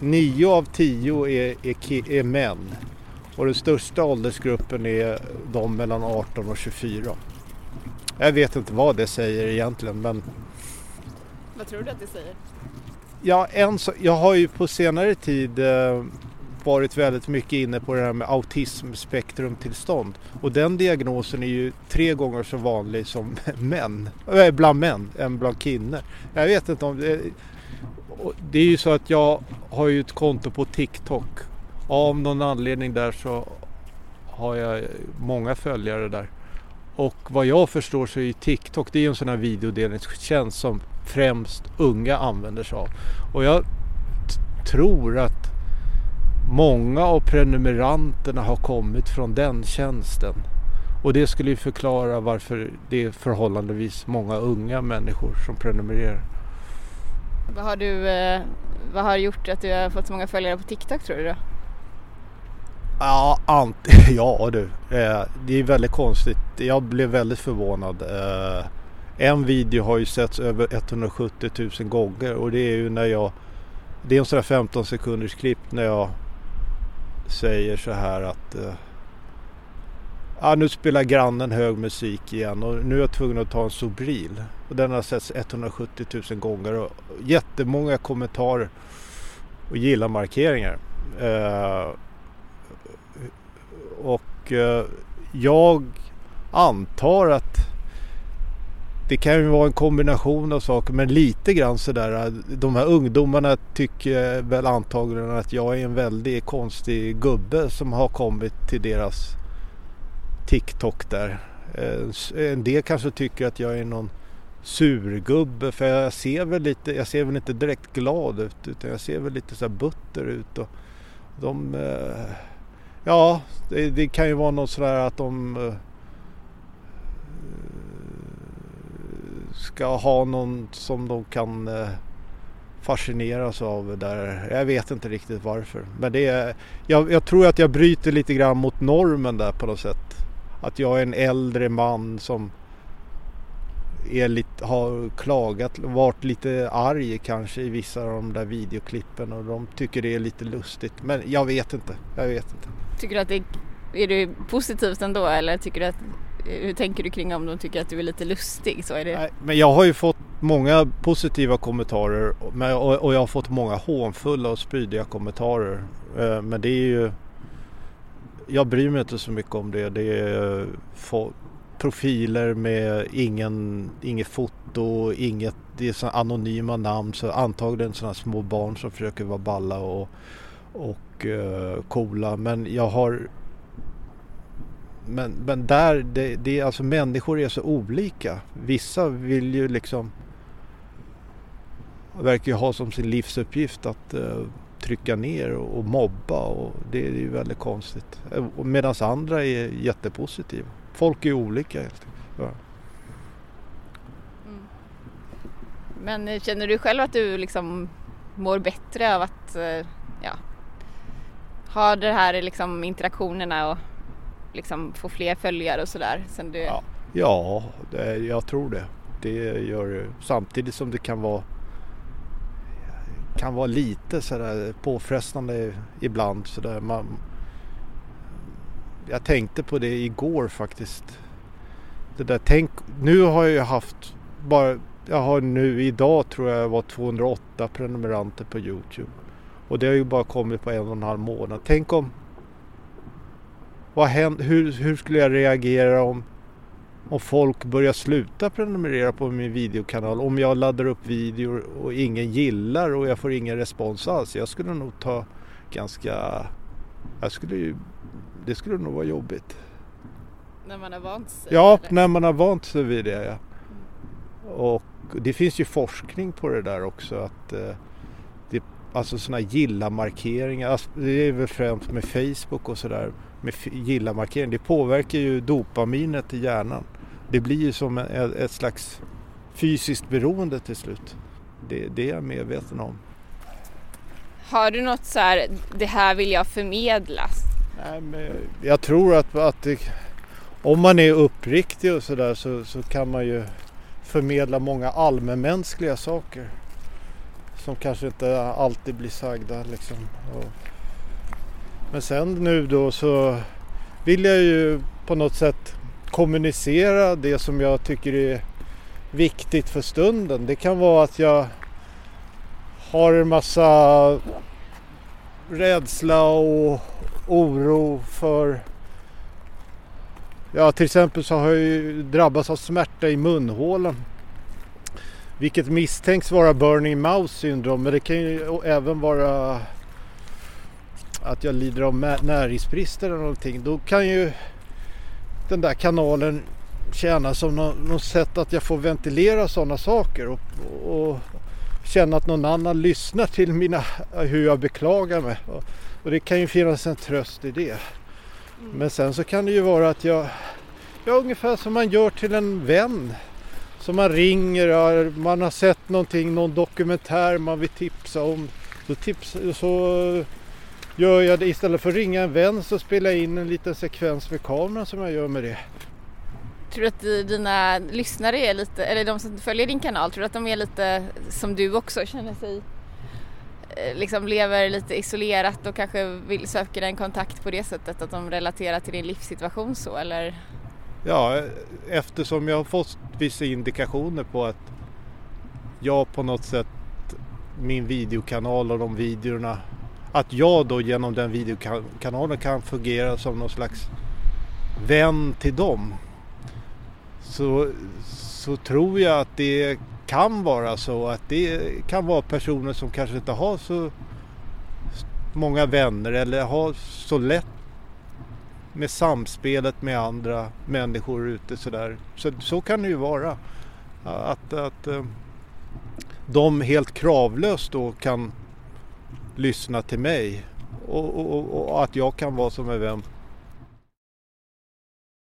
nio av tio är, är, är män. Och den största åldersgruppen är de mellan 18 och 24. Jag vet inte vad det säger egentligen men... Vad tror du att det säger? Ja, en så, jag har ju på senare tid eh, varit väldigt mycket inne på det här med autismspektrumtillstånd. Och den diagnosen är ju tre gånger så vanlig som män, äh, bland män än bland kvinnor. Jag vet inte om det... Det är ju så att jag har ju ett konto på TikTok. Av någon anledning där så har jag många följare där. Och vad jag förstår så är ju TikTok det är en sån här videodelningstjänst som främst unga använder sig av. Och jag tror att många av prenumeranterna har kommit från den tjänsten. Och det skulle ju förklara varför det är förhållandevis många unga människor som prenumererar. Vad har, du, eh, vad har gjort att du har fått så många följare på TikTok tror du då? Ja, ant ja du. Eh, det är väldigt konstigt. Jag blev väldigt förvånad. Eh, en video har ju setts över 170 000 gånger och det är ju när jag det är en sån där 15 sekunders klipp när jag säger så här att eh, ja, nu spelar grannen hög musik igen och nu är jag tvungen att ta en Sobril. Och den har setts 170 000 gånger och jättemånga kommentarer och gilla markeringar. Eh, och eh, jag antar att det kan ju vara en kombination av saker men lite grann sådär. Eh, de här ungdomarna tycker väl antagligen att jag är en väldigt konstig gubbe som har kommit till deras TikTok där. Eh, eh, en del kanske tycker att jag är någon surgubbe för jag ser väl lite, jag ser väl inte direkt glad ut utan jag ser väl lite så butter ut och de, eh, ja det, det kan ju vara något sådär att de ska ha någon som de kan fascineras av där. Jag vet inte riktigt varför. Men det är, jag, jag, tror att jag bryter lite grann mot normen där på något sätt. Att jag är en äldre man som är lite, har klagat, varit lite arg kanske i vissa av de där videoklippen och de tycker det är lite lustigt. Men jag vet inte. Jag vet inte. Tycker du att det är du positivt ändå eller tycker du att hur tänker du kring om de tycker att du är lite lustig? Så är det... Nej, men jag har ju fått många positiva kommentarer och jag har fått många hånfulla och spydiga kommentarer. Eh, men det är ju... Jag bryr mig inte så mycket om det. Det är profiler med ingen, inget foto, inget, det är så anonyma namn så antagligen sådana små barn som försöker vara balla och, och uh, coola. Men jag har men, men där, det, det, alltså människor är så olika. Vissa vill ju liksom verkar ju ha som sin livsuppgift att uh, trycka ner och, mobba och det, är ju väldigt konstigt. Medan andra är jättepositiva. Folk är olika helt ja. mm. Men eh, känner du själv att du liksom mår bättre av att uh, ja, ha det här liksom interaktionerna och liksom få fler följare och sådär? Du... Ja, ja det, jag tror det. Det gör det. Samtidigt som det kan vara kan vara lite sådär påfrestande ibland. Sådär. Man, jag tänkte på det igår faktiskt. Det där, tänk, nu har jag ju haft bara, jag har nu idag tror jag var 208 prenumeranter på Youtube. Och det har ju bara kommit på en och en halv månad. Tänk om vad händer, hur, hur skulle jag reagera om, om folk börjar sluta prenumerera på min videokanal? Om jag laddar upp videor och ingen gillar och jag får ingen respons alls. Jag skulle nog ta ganska... Jag skulle ju, det skulle nog vara jobbigt. När man har vant sig? Ja, eller? när man har vant sig vid det. Ja. Och det finns ju forskning på det där också. att eh, det, Alltså sådana gilla-markeringar. Alltså, det är väl främst med Facebook och sådär med gilla-markering. Det påverkar ju dopaminet i hjärnan. Det blir ju som ett slags fysiskt beroende till slut. Det, det är jag medveten om. Har du något så här, det här vill jag förmedla? Nej, men jag tror att, att det, om man är uppriktig och sådär så, så kan man ju förmedla många allmänmänskliga saker. som kanske inte alltid blir sagda. Liksom. Och, men sen nu då så vill jag ju på något sätt kommunicera det som jag tycker är viktigt för stunden. Det kan vara att jag har en massa rädsla och oro för Ja till exempel så har jag ju drabbats av smärta i munhålan. Vilket misstänks vara burning mouse syndrom men det kan ju även vara att jag lider av näringsbrist eller någonting. Då kan ju den där kanalen tjäna som något sätt att jag får ventilera sådana saker och, och känna att någon annan lyssnar till mina, hur jag beklagar mig. Och, och det kan ju finnas en tröst i det. Men sen så kan det ju vara att jag, ja ungefär som man gör till en vän. Som man ringer, man har sett någonting, någon dokumentär man vill tipsa om. Så, tips, så gör jag det istället för att ringa en vän så spelar jag in en liten sekvens med kameran som jag gör med det. Tror du att dina lyssnare är lite, eller de som följer din kanal, tror du att de är lite som du också känner sig eh, liksom lever lite isolerat och kanske vill söka en kontakt på det sättet att de relaterar till din livssituation så eller? Ja, eftersom jag har fått vissa indikationer på att jag på något sätt min videokanal och de videorna att jag då genom den videokanalen kan fungera som någon slags vän till dem så, så tror jag att det kan vara så att det kan vara personer som kanske inte har så många vänner eller har så lätt med samspelet med andra människor ute sådär. Så, så kan det ju vara. Att, att eh, de helt kravlöst då kan lyssna till mig. Och, och, och att jag kan vara som en vän.